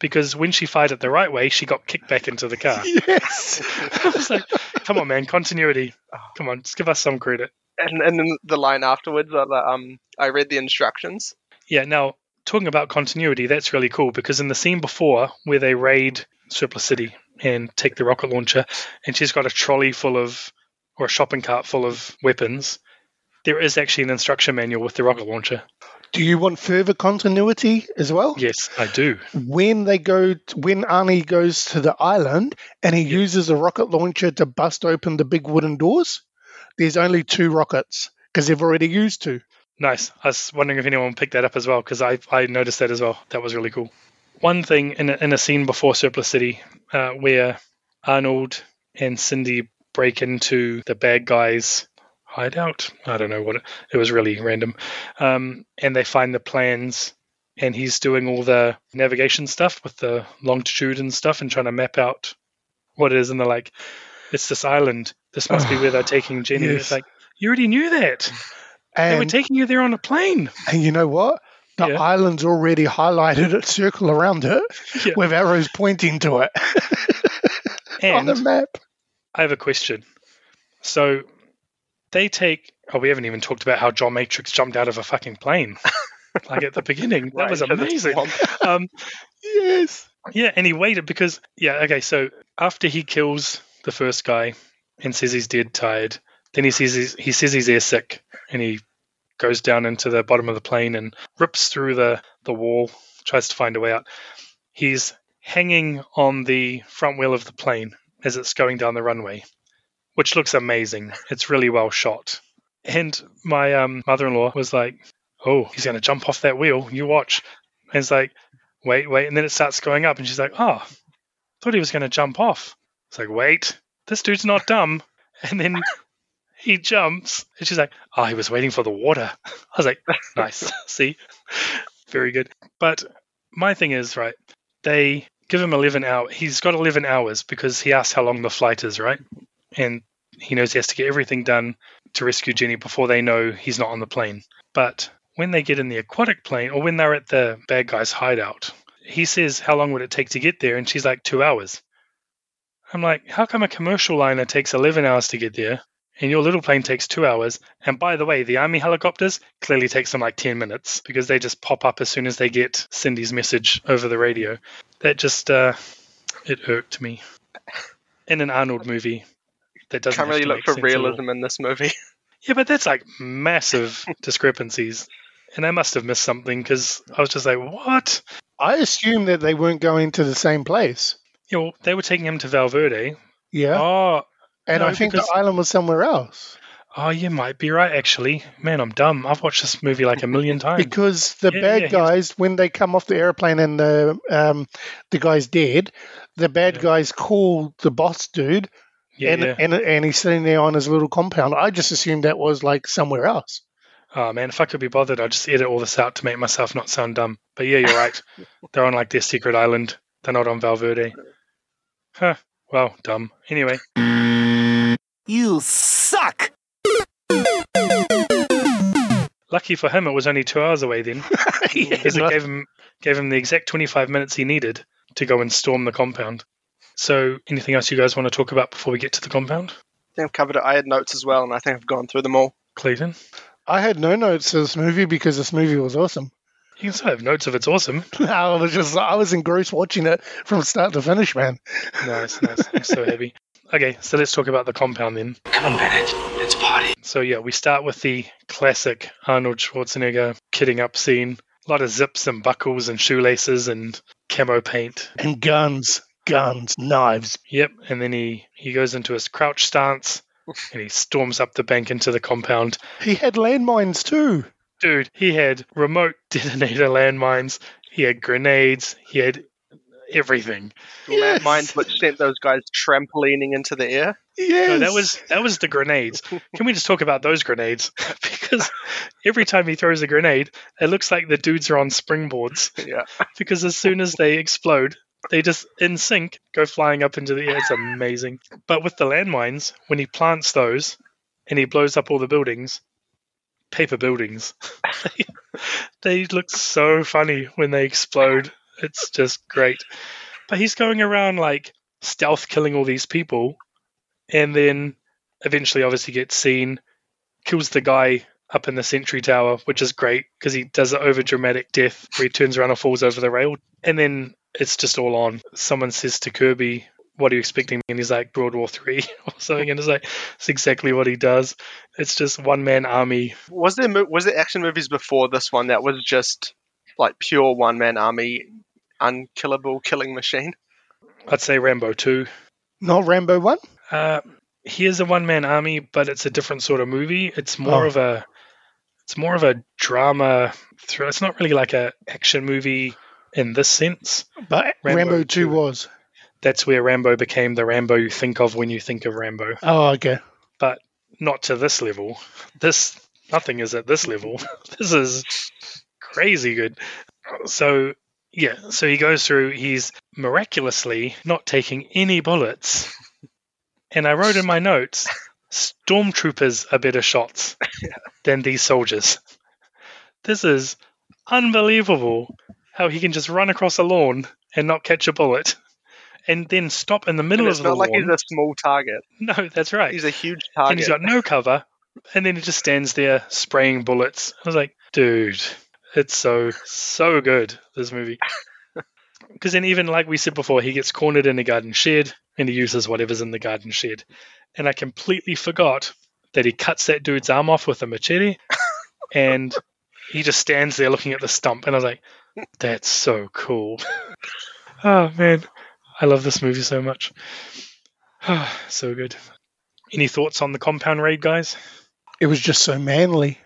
S11: because when she fired it the right way she got kicked back into the car
S1: Yes.
S11: I was like, come on man continuity come on just give us some credit
S15: And and then the line afterwards, uh, um, I read the instructions.
S11: Yeah, now talking about continuity, that's really cool because in the scene before where they raid Surplus City and take the rocket launcher, and she's got a trolley full of, or a shopping cart full of weapons, there is actually an instruction manual with the rocket launcher.
S1: Do you want further continuity as well?
S11: Yes, I do.
S1: When they go, when Arnie goes to the island and he uses a rocket launcher to bust open the big wooden doors, there's only two rockets because they've already used two.
S11: Nice. I was wondering if anyone picked that up as well because I, I noticed that as well. That was really cool. One thing in a, in a scene before Surplus City uh, where Arnold and Cindy break into the bad guys' hideout. I don't know what it, it was really random. Um, and they find the plans and he's doing all the navigation stuff with the longitude and stuff and trying to map out what it is. And they're like, it's this island. This must be where they're taking Jenny.
S1: Yes.
S11: It's like, you already knew that. they were taking you there on a plane.
S1: and you know what? The
S11: Yeah.
S1: island's already highlighted a circle around it
S11: Yeah.
S1: with arrows pointing to it on the map.
S11: I have a question. So they take. Oh, we haven't even talked about how John Matrix jumped out of a fucking plane, like at the beginning. That
S15: Right
S11: was amazing. Um,
S1: Yes.
S11: yeah, and he waited because yeah. Okay, so after he kills the first guy and says he's dead tired, then he says he's, he says he's air sick, and he goes down into the bottom of the plane and rips through the the wall, tries to find a way out. He's hanging on the front wheel of the plane as it's going down the runway, which looks amazing. It's really well shot. And my um, mother-in-law was like, "Oh, he's going to jump off that wheel. You watch." And it's like, "Wait, wait," and then it starts going up, and she's like, "Oh, thought he was going to jump off." It's like, "Wait, this dude's not dumb." And then he jumps, and she's like, "Oh, he was waiting for the water." I was like, "Nice, see, very good." But my thing is, right? They give him 11 hours. He's got 11 hours because he asked how long the flight is, right? And he knows he has to get everything done to rescue Jenny before they know he's not on the plane. But when they get in the aquatic plane, or when they're at the bad guy's hideout, he says, How long would it take to get there? And she's like, Two hours. I'm like, How come a commercial liner takes 11 hours to get there? And your little plane takes two hours. And by the way, the army helicopters clearly takes them like 10 minutes because they just pop up as soon as they get Cindy's message over the radio. That just, uh, it irked me. In an Arnold movie, that doesn't
S15: Can't really look for
S11: sense at all.
S15: realism in this movie.
S11: Yeah, but that's like massive discrepancies. And I must have missed something because I was just like, what?
S1: I assume that they weren't going to the same place.
S11: You know, they were taking him to Val Verde.
S1: Yeah.
S11: Oh,
S1: and
S11: no,
S1: I think
S11: because-
S1: the island was somewhere else.
S11: oh, you might be right, actually. Man, I'm dumb. I've watched this movie like a million times.
S1: Because the
S11: Yeah,
S1: bad
S11: yeah, he was-
S1: guys, when they come off the airplane and the um, the guy's dead, the bad guys call the boss dude,
S11: Yeah,
S1: and,
S11: yeah.
S1: and and he's sitting there on his little compound. I just assumed that was like somewhere else.
S11: Oh man, if I could be bothered, I'd just edit all this out to make myself not sound dumb. But yeah, you're right. They're on like their secret island. They're not on Val Verde. Huh. Well, dumb. Anyway,
S3: You suck!
S11: lucky for him, it was only two hours away then, because it gave him gave him the exact 25 minutes he needed to go and storm the compound. So, anything else you guys want to talk about before we get to the compound?
S15: I think I've covered it. I had notes as well, and I think I've gone through them all.
S11: Clayton,
S1: I had no notes for this movie because this movie was awesome.
S11: you can still have notes if it's awesome.
S1: I was just I was engrossed watching it from start to finish, man.
S11: Nice, nice. I'm so happy. Okay, so let's talk about the compound then.
S9: Come on, Bennett. Let's party.
S11: So yeah, we start with the classic Arnold Schwarzenegger kidding up scene. A lot of zips and buckles and shoelaces and camo paint.
S1: And guns, guns, knives.
S11: Yep, and then he he goes into his crouch stance and he storms up the bank into the compound.
S1: He had landmines too.
S11: Dude, he had remote detonator landmines. He had grenades. He had everything.
S15: The landmines which sent those guys trampolining into the air.
S1: Yes.
S11: No, that was that was the grenades. Can we just talk about those grenades? because every time he throws a grenade, it looks like the dudes are on springboards.
S15: Yeah.
S11: Because as soon as they explode, they just in sync go flying up into the air. It's amazing. But with the landmines, when he plants those and he blows up all the buildings, paper buildings, they, they look so funny when they explode. It's just great. But he's going around like stealth killing all these people and then eventually obviously gets seen, kills the guy up in the Sentry Tower, which is great because he does an over dramatic death where he turns around and falls over the rail. And then it's just all on. Someone says to Kirby, What are you expecting? And he's like, World War Three or something. And it's like, it's exactly what he does. It's just one man army.
S15: Was there was there action movies before this one that was just like pure one man army, unkillable killing machine?
S11: I'd say Rambo 2.
S1: Not Rambo 1?
S11: Uh, he is a one man army, but it's a different sort of movie. It's more
S1: Oh.
S11: of a it's more of a drama thriller. It's not really like a action movie in this sense.
S1: But
S11: Rambo
S1: Rambo, 2
S11: 2.
S1: was.
S11: That's where Rambo became the Rambo you think of when you think of Rambo.
S1: Oh, okay.
S11: But not to this level. This nothing is at this level. this is crazy good. So yeah, so he goes through. He's miraculously not taking any bullets. And I wrote in my notes, stormtroopers are better shots than these soldiers. This is unbelievable how he can just run across a lawn and not catch a bullet, and then stop in the middle
S15: And
S11: of
S15: it's
S11: the
S15: not like he's a small target.
S11: No, that's right.
S15: He's a huge target.
S11: and he's got no cover, and then he just stands there spraying bullets. I was like, dude, it's so so good this movie. Because then, even like we said before, he gets cornered in a garden shed, and he uses whatever's in the garden shed. And I completely forgot that he cuts that dude's arm off with a machete, and he just stands there looking at the stump. And I was like, that's so cool. oh man, I love this movie so much. so good. Any thoughts on the compound raid, guys?
S1: It was just so manly.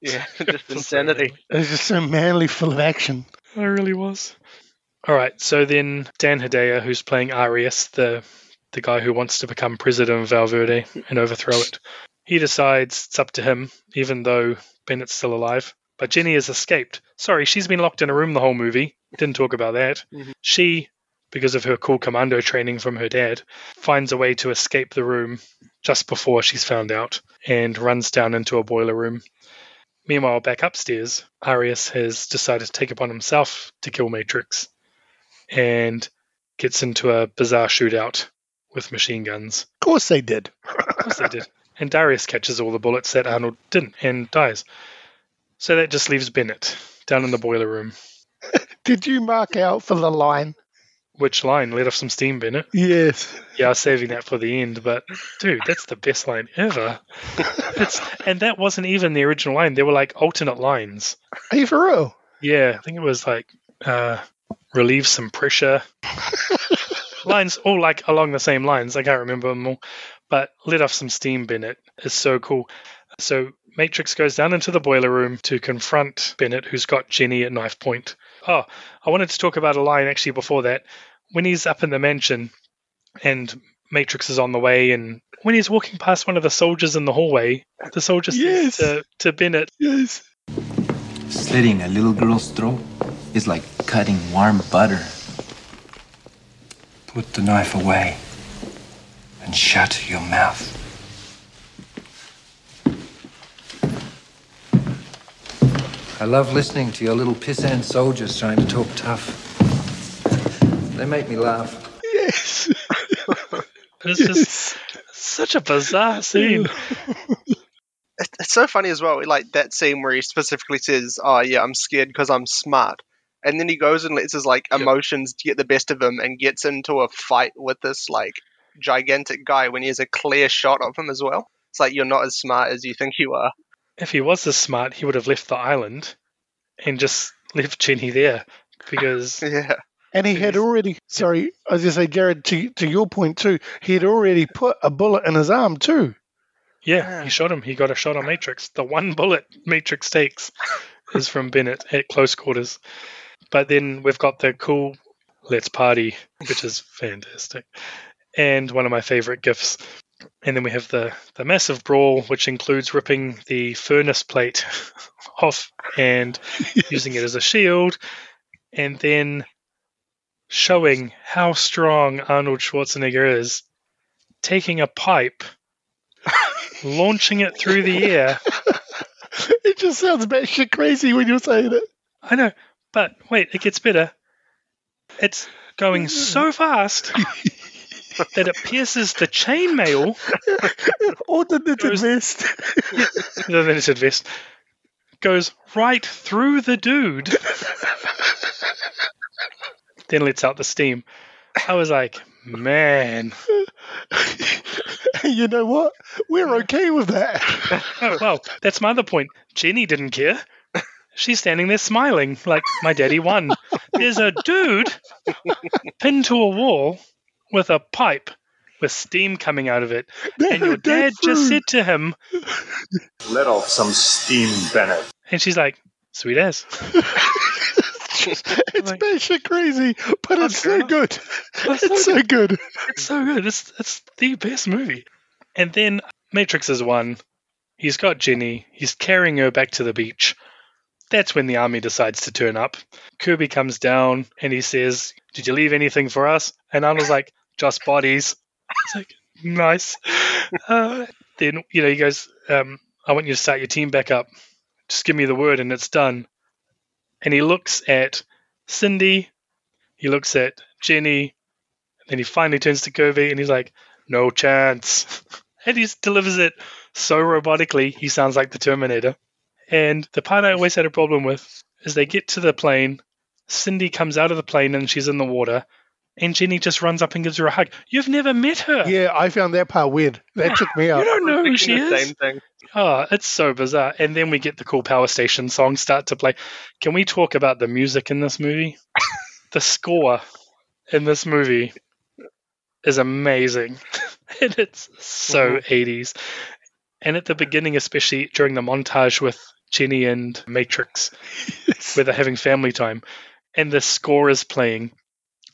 S15: Yeah, just insanity.
S1: It was just so manly, full of action.
S11: It really was. All right, so then Dan Hedaya, who's playing Arias, the the guy who wants to become president of Val Verde and overthrow it, he decides it's up to him, even though Bennett's still alive. But Jenny has escaped. Sorry, she's been locked in a room the whole movie. Didn't talk about that. Mm-hmm. She, because of her cool commando training from her dad, finds a way to escape the room just before she's found out and runs down into a boiler room. Meanwhile, back upstairs, Arias has decided to take upon himself to kill Matrix and gets into a bizarre shootout with machine guns.
S1: Of course they did.
S11: Of course they did. And Arias catches all the bullets that Arnold didn't and dies. So that just leaves Bennett down in the boiler room.
S1: Did you mark out for the line?
S11: Which line? Let off some steam, Bennett.
S1: Yes.
S11: Yeah, I was saving that for the end, but dude, that's the best line ever. It's and that wasn't even the original line. There were like alternate lines.
S1: Are you for real?
S11: Yeah, I think it was like uh, relieve some pressure. lines all like along the same lines. I can't remember them all, but let off some steam. Bennett is so cool. So Matrix goes down into the boiler room to confront Bennett, who's got Jenny at knife point. Oh, I wanted to talk about a line actually before that. When he's up in the mansion and Matrix is on the way, and when he's walking past one of the soldiers in the hallway, the soldier
S1: Yes.
S11: says to, to Bennett,
S1: Yes.
S18: Slitting a little girl's throat is like cutting warm butter. Put the knife away and shut your mouth.
S13: I love listening to your little pissant soldiers trying to talk tough. They make me laugh.
S1: Yes.
S11: It's just such a bizarre scene.
S15: It's so funny as well, like that scene where he specifically says, "Oh yeah, I'm scared because I'm smart," and then he goes and lets his like emotions get the best of him and gets into a fight with this like gigantic guy when he has a clear shot of him as well. It's like you're not as smart as you think you are.
S11: If he was this smart, he would have left the island and just left Jenny there because
S15: Yeah.
S1: And he had already, sorry, I was going to say, Jarrod, to, to your point too, he had already put a bullet in his arm too.
S11: yeah, he shot him. He got a shot on Matrix. The one bullet Matrix takes is from Bennett at close quarters. But then we've got the cool "Let's Party," which is fantastic, and one of my favorite gifs. And then we have the the massive brawl, which includes ripping the furnace plate off and using it as a shield, and then showing how strong Arnold Schwarzenegger is, taking a pipe, launching it through the air.
S1: It just sounds batshit crazy when you're saying it.
S11: I know, but wait, it gets better. It's going so fast that it pierces the chainmail.
S1: Alternative vest.
S11: the limited vest goes right through the dude. then lets out the steam. I was like, man.
S1: you know what? We're okay with that.
S11: Oh, well, that's my other point. Jenny didn't care. She's standing there smiling like my daddy won. There's a dude pinned to a wall with a pipe with steam coming out of it. And your dad just said to him,
S19: Let off some steam, Bennett.
S11: and she's like, sweet as.
S1: it's batshit crazy, but it's so good. It's so good.
S11: It's so good. It's, it's the best movie. And then Matrix is one. He's got Jenny. He's carrying her back to the beach. That's when the army decides to turn up. Kirby comes down and he says, Did you leave anything for us? And Arnold's like, Just bodies. It's like, nice. Uh, then, you know, he goes, um, I want you to start your team back up. Just give me the word and it's done. And he looks at Cindy. He looks at Jenny. Then he finally turns to Kirby and he's like, No chance. And he delivers it so robotically, he sounds like the Terminator. And the part I always had a problem with is they get to the plane, Cindy comes out of the plane and she's in the water, and Jenny just runs up and gives her a hug. You've never met her.
S1: Yeah, I found that part weird. That took me out.
S11: You don't know who she
S15: the
S11: is.
S15: Same thing.
S11: Oh, it's so bizarre. And then we get the cool Power Station song start to play. Can we talk about the music in this movie? the score in this movie is amazing. and it's so mm-hmm. 80s. And at the beginning, especially during the montage with Jenny and Matrix, where they're having family time, and the score is playing.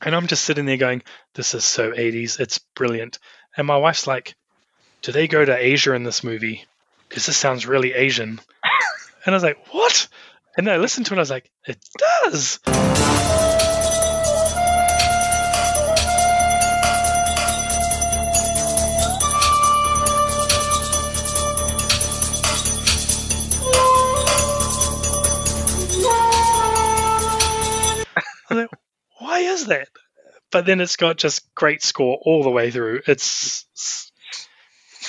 S11: And I'm just sitting there going, This is so 80s. It's brilliant. And my wife's like, Do they go to Asia in this movie? Because this sounds really Asian. And I was like, What? And then I listened to it, and I was like, It does. Is that? But then it's got just great score all the way through. It's s-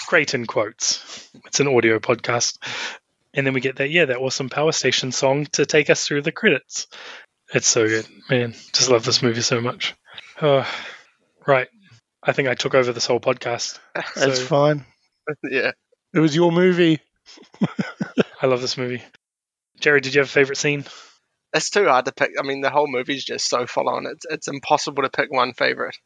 S11: great in quotes. It's an audio podcast. And then we get that, yeah, that awesome Power Station song to take us through the credits. It's so good. Man, just love this movie so much. Oh, right. I think I took over this whole podcast.
S1: That's
S11: So,
S1: fine.
S15: yeah.
S1: It was your movie.
S11: I love this movie. Jerry, did you have a favorite scene?
S15: It's too hard to pick. I mean, the whole movie's just so full on. It's it's impossible to pick one favorite.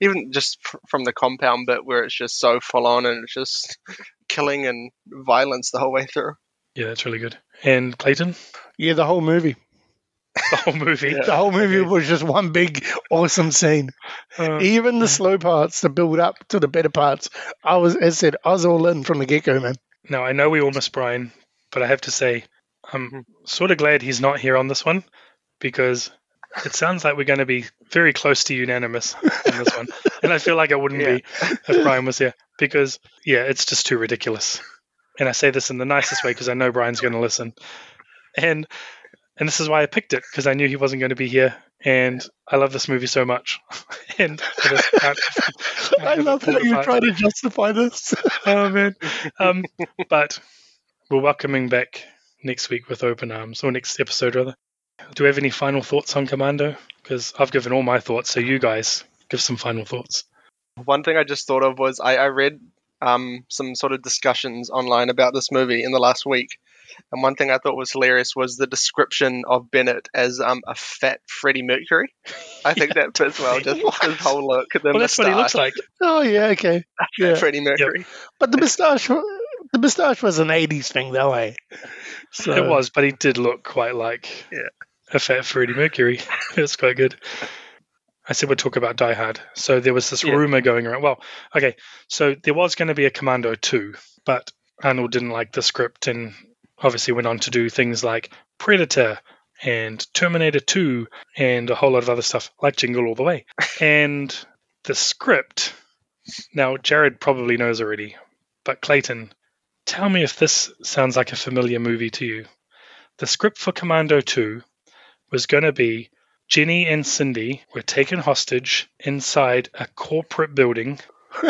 S15: Even just fr- from the compound bit where it's just so full on and it's just killing and violence the whole way through.
S11: Yeah, that's really good. And Clayton?
S1: Yeah, the whole movie.
S11: The whole movie.
S1: The whole movie was just one big awesome scene.
S11: Uh,
S1: Even the slow parts to build up to the better parts. I was, as I said, I was all in from the get go, man.
S11: Now, I know we all miss Brian, but I have to say, I'm sort of glad he's not here on this one because it sounds like we're going to be very close to unanimous on this one. And I feel like I wouldn't be if Brian was here because, yeah, it's just too ridiculous. And I say this in the nicest way because I know Brian's going to listen. And and this is why I picked it because I knew he wasn't going to be here. And I love this movie so much. and I
S1: I love how you try to justify this.
S11: oh man. Um, but we're welcoming back next week with open arms, or next episode rather. Do we have any final thoughts on Commando? Because I've given all my thoughts, so you guys give some final thoughts.
S15: One thing I just thought of was I, I read um, some sort of discussions online about this movie in the last week. And one thing I thought was hilarious was the description of Bennett as um, a fat Freddie Mercury. I think that fits well, just with his whole look. The
S11: Well, that's what he looks like.
S1: Oh yeah, okay. Yeah.
S15: Freddie Mercury.
S1: But the moustache, the moustache was an '80s thing, though, eh? So
S11: It was, but he did look quite like
S15: Yeah.
S11: a fat Freddie Mercury. was quite good. I said we'd talk about Die Hard. So there was this
S15: Yeah.
S11: rumor going around. Well, okay, so there was going to be a Commando 2, but Arnold didn't like the script and obviously went on to do things like Predator and Terminator 2 and a whole lot of other stuff like Jingle All the Way. And the script, now Jarrod probably knows already, but Clayton, tell me if this sounds like a familiar movie to you. The script for Commando 2 was going to be Jenny and Cindy were taken hostage inside a corporate building,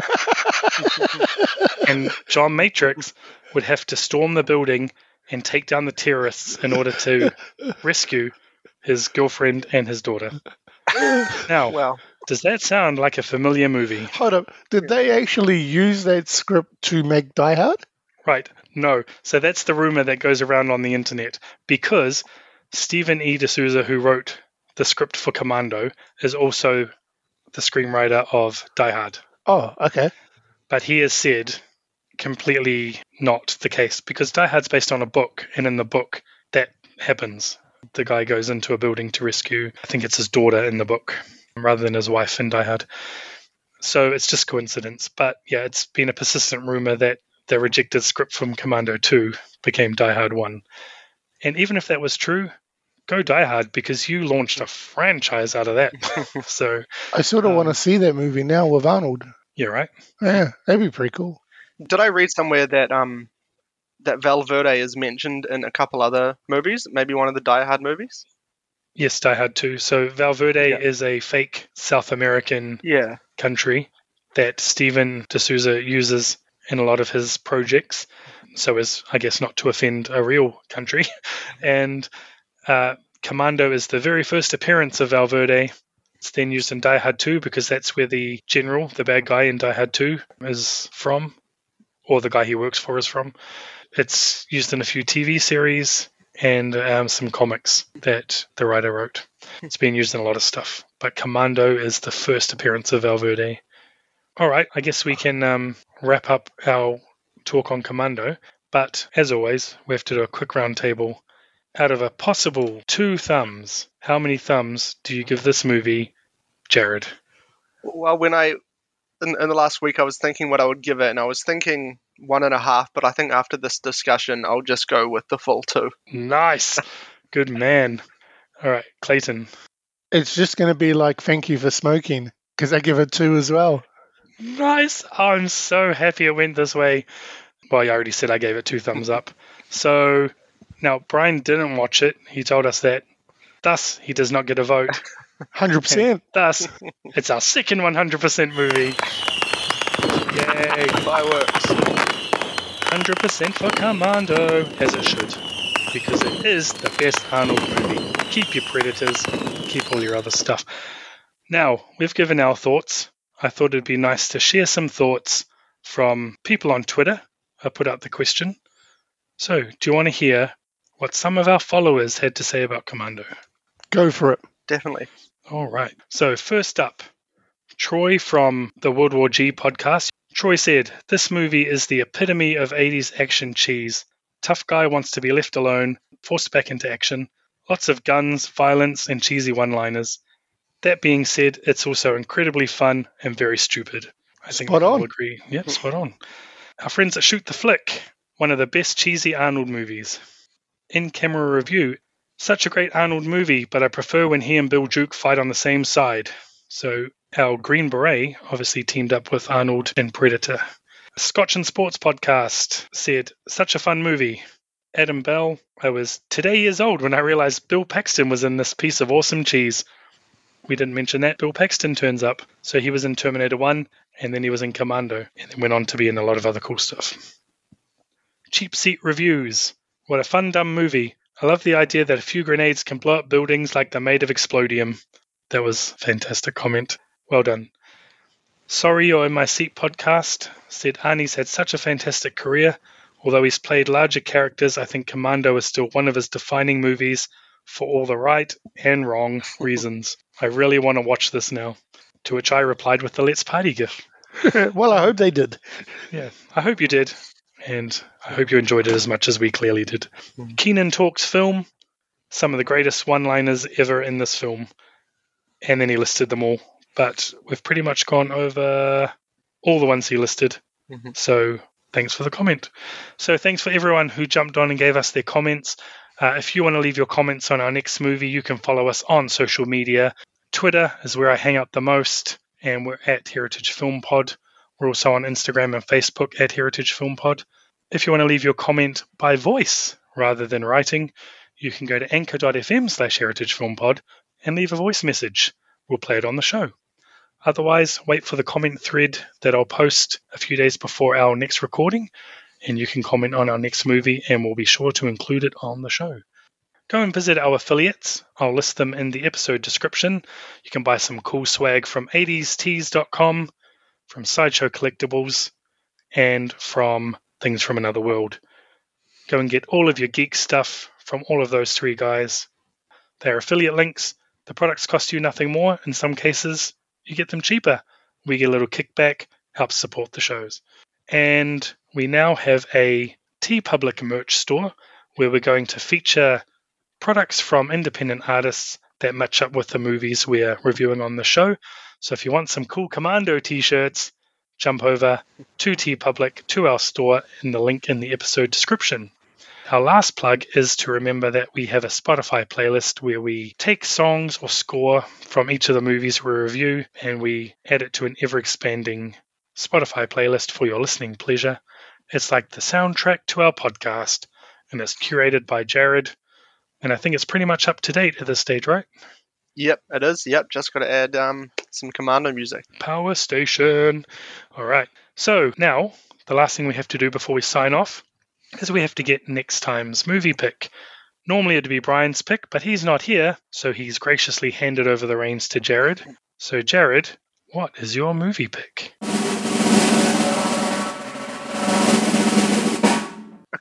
S11: and John Matrix would have to storm the building and take down the terrorists in order to rescue his girlfriend and his daughter. Now,
S15: Wow.
S11: does that sound like a familiar movie?
S1: Hold up. Did they actually use that script to make Die Hard?
S11: Right. No. So that's the rumor that goes around on the internet because Stephen E. D'Souza, who wrote the script for Commando, is also the screenwriter of Die Hard.
S1: Oh, okay.
S11: But he has said completely not the case because Die Hard's based on a book, and in the book, that happens. The guy goes into a building to rescue, I think it's his daughter in the book, rather than his wife in Die Hard. So it's just coincidence. But yeah, it's been a persistent rumor that the rejected script from Commando 2 became Die Hard 1. And even if that was true, go Die Hard because you launched a franchise out of that. so,
S1: I sort of want to see that movie now with Arnold.
S11: yeah, right.
S1: Yeah, that'd be pretty cool.
S15: Did I read somewhere that um that Val Verde is mentioned in a couple other movies? Maybe one of the Die Hard movies.
S11: Yes, Die Hard 2. So Val Verde
S15: Yeah.
S11: is a fake South American
S15: Yeah.
S11: country that Steven de Souza uses in a lot of his projects. So as I guess not to offend a real country. and uh, Commando is the very first appearance of Val Verde. It's then used in Die Hard 2 because that's where the general, the bad guy in Die Hard 2, is from, or the guy he works for is from. It's used in a few TV series and um, some comics that the writer wrote. It's been used in a lot of stuff, but Commando is the first appearance of Val Verde. All right, I guess we can um, wrap up our talk on Commando. But as always, we have to do a quick roundtable. Out of a possible two thumbs, how many thumbs do you give this movie, Jarrod?
S15: Well, when I in, in the last week, I was thinking what I would give it, and I was thinking one and a half. But I think after this discussion, I'll just go with the full two.
S11: Nice. Good man. All right, Clayton.
S1: It's just going to be like thank you for smoking because I give it two as well.
S11: Nice. I'm so happy it went this way. Well, I already said I gave it two thumbs up. So now Brian didn't watch it. He told us that. Thus, he does not get a vote.
S1: Hundred percent.
S11: Thus, it's our second 100% movie. Yay.
S15: Fireworks.
S11: 100% for Commando, as it should. Because it is the best Arnold movie. Keep your Predators, keep all your other stuff. Now, we've given our thoughts. I thought it'd be nice to share some thoughts from people on Twitter. I put out the question. So, do you want to hear what some of our followers had to say about Commando?
S1: Go for it.
S15: Definitely.
S11: All right. So, first up, Troy from the World War G podcast. Troy said, This movie is the epitome of 80s action cheese. Tough guy wants to be left alone, forced back into action. Lots of guns, violence, and cheesy one liners. That being said, it's also incredibly fun and very stupid. I think
S1: Spot
S11: we all agree. Yep, spot on. Our friends at Shoot the Flick, one of the best cheesy Arnold movies. In camera review, such a great Arnold movie, but I prefer when he and Bill Duke fight on the same side. So our Green Beret obviously teamed up with Arnold in Predator. Scotch and Sports podcast said, such a fun movie. Adam Bell, I was today years old when I realized Bill Paxton was in this piece of awesome cheese. We didn't mention that. Bill Paxton turns up. So he was in Terminator 1, and then he was in Commando, and then went on to be in a lot of other cool stuff. Cheap Seat Reviews. What a fun, dumb movie. I love the idea that a few grenades can blow up buildings like they're made of explodium. That was fantastic comment. Well done. Sorry You're in My Seat podcast said Arnie's had such a fantastic career. Although he's played larger characters, I think Commando is still one of his defining movies for all the right and wrong reasons. I really want to watch this now. To which I replied with the Let's Party gif.
S1: well, I hope they did.
S11: Yeah, I hope you did. And I hope you enjoyed it as much as we clearly did. Keenan Talks film, some of the greatest one liners ever in this film. And then he listed them all. But we've pretty much gone over all the ones he listed.
S15: Mhm.
S11: So thanks for the comment. So thanks for everyone who jumped on and gave us their comments. Uh, if you want to leave your comments on our next movie, you can follow us on social media. Twitter is where I hang out the most, and we're at Heritage Film Pod. We're also on Instagram and Facebook at Heritage Film Pod. If you want to leave your comment by voice rather than writing, you can go to anchor.fm slash heritage film pod and leave a voice message. We'll play it on the show. Otherwise, wait for the comment thread that I'll post a few days before our next recording, and you can comment on our next movie, and we'll be sure to include it on the show. Go and visit our affiliates. I'll list them in the episode description. You can buy some cool swag from 80stees.com, from Sideshow Collectibles, and from Things from Another World. Go and get all of your geek stuff from all of those three guys. They're affiliate links. The products cost you nothing more. In some cases, you get them cheaper. We get a little kickback, helps support the shows. And we now have a TeePublic merch store where we're going to feature products from independent artists that match up with the movies we're reviewing on the show. So if you want some cool Commando t shirts, jump over to TeePublic to our store in the link in the episode description. Our last plug is to remember that we have a Spotify playlist where we take songs or score from each of the movies we review and we add it to an ever expanding Spotify playlist for your listening pleasure. It's like the soundtrack to our podcast and it's curated by Jarrod. And I think it's pretty much up to date at this stage, right?
S15: Yep, it is. Yep, just got to add um, some Commando music.
S11: Power Station. All right. So now, the last thing we have to do before we sign off is we have to get next time's movie pick. Normally it'd be Brian's pick, but he's not here, so he's graciously handed over the reins to Jarrod. So, Jarrod, what is your movie pick?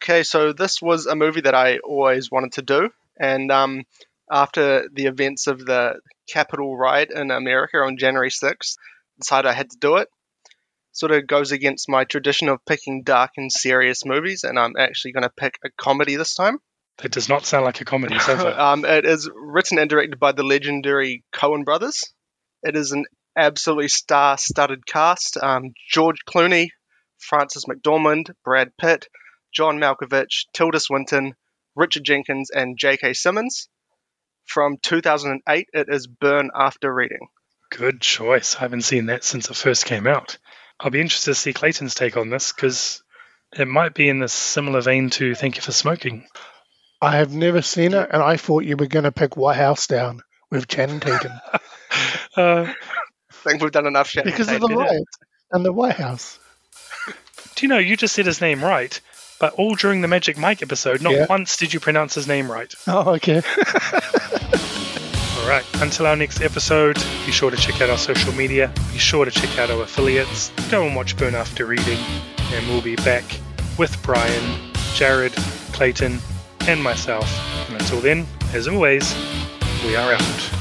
S15: Okay, so this was a movie that I always wanted to do, and um, after the events of the Capitol riot in America on January 6th, decided I had to do it. Sort of goes against my tradition of picking dark and serious movies, and I'm actually going to pick a comedy this time.
S11: That does not sound like a comedy so far.
S15: um, it is written and directed by the legendary Coen brothers. It is an absolutely star-studded cast: um, George Clooney, Frances McDormand, Brad Pitt, John Malkovich, Tilda Swinton, Richard Jenkins, and J.K. Simmons. From 2008, it is Burn After Reading.
S11: Good choice. I haven't seen that since it first came out. I'll be interested to see Clayton's take on this because it might be in the similar vein to Thank You for Smoking.
S1: I have never seen it, and I thought you were going to pick White House Down with Channing Tatum.
S11: uh,
S15: I think we've done enough Channing
S1: because of the riot and the White House.
S11: Do you know, you just said his name right, but all during the Magic Mike episode, not
S1: Yeah.
S11: once did you pronounce his name right.
S1: Oh, okay.
S11: All right, until our next episode, be sure to check out our social media, be sure to check out our affiliates, go and watch Burn After Reading, and we'll be back with Brian, Jarrod, Clayton, and myself. And until then, as always, we are out.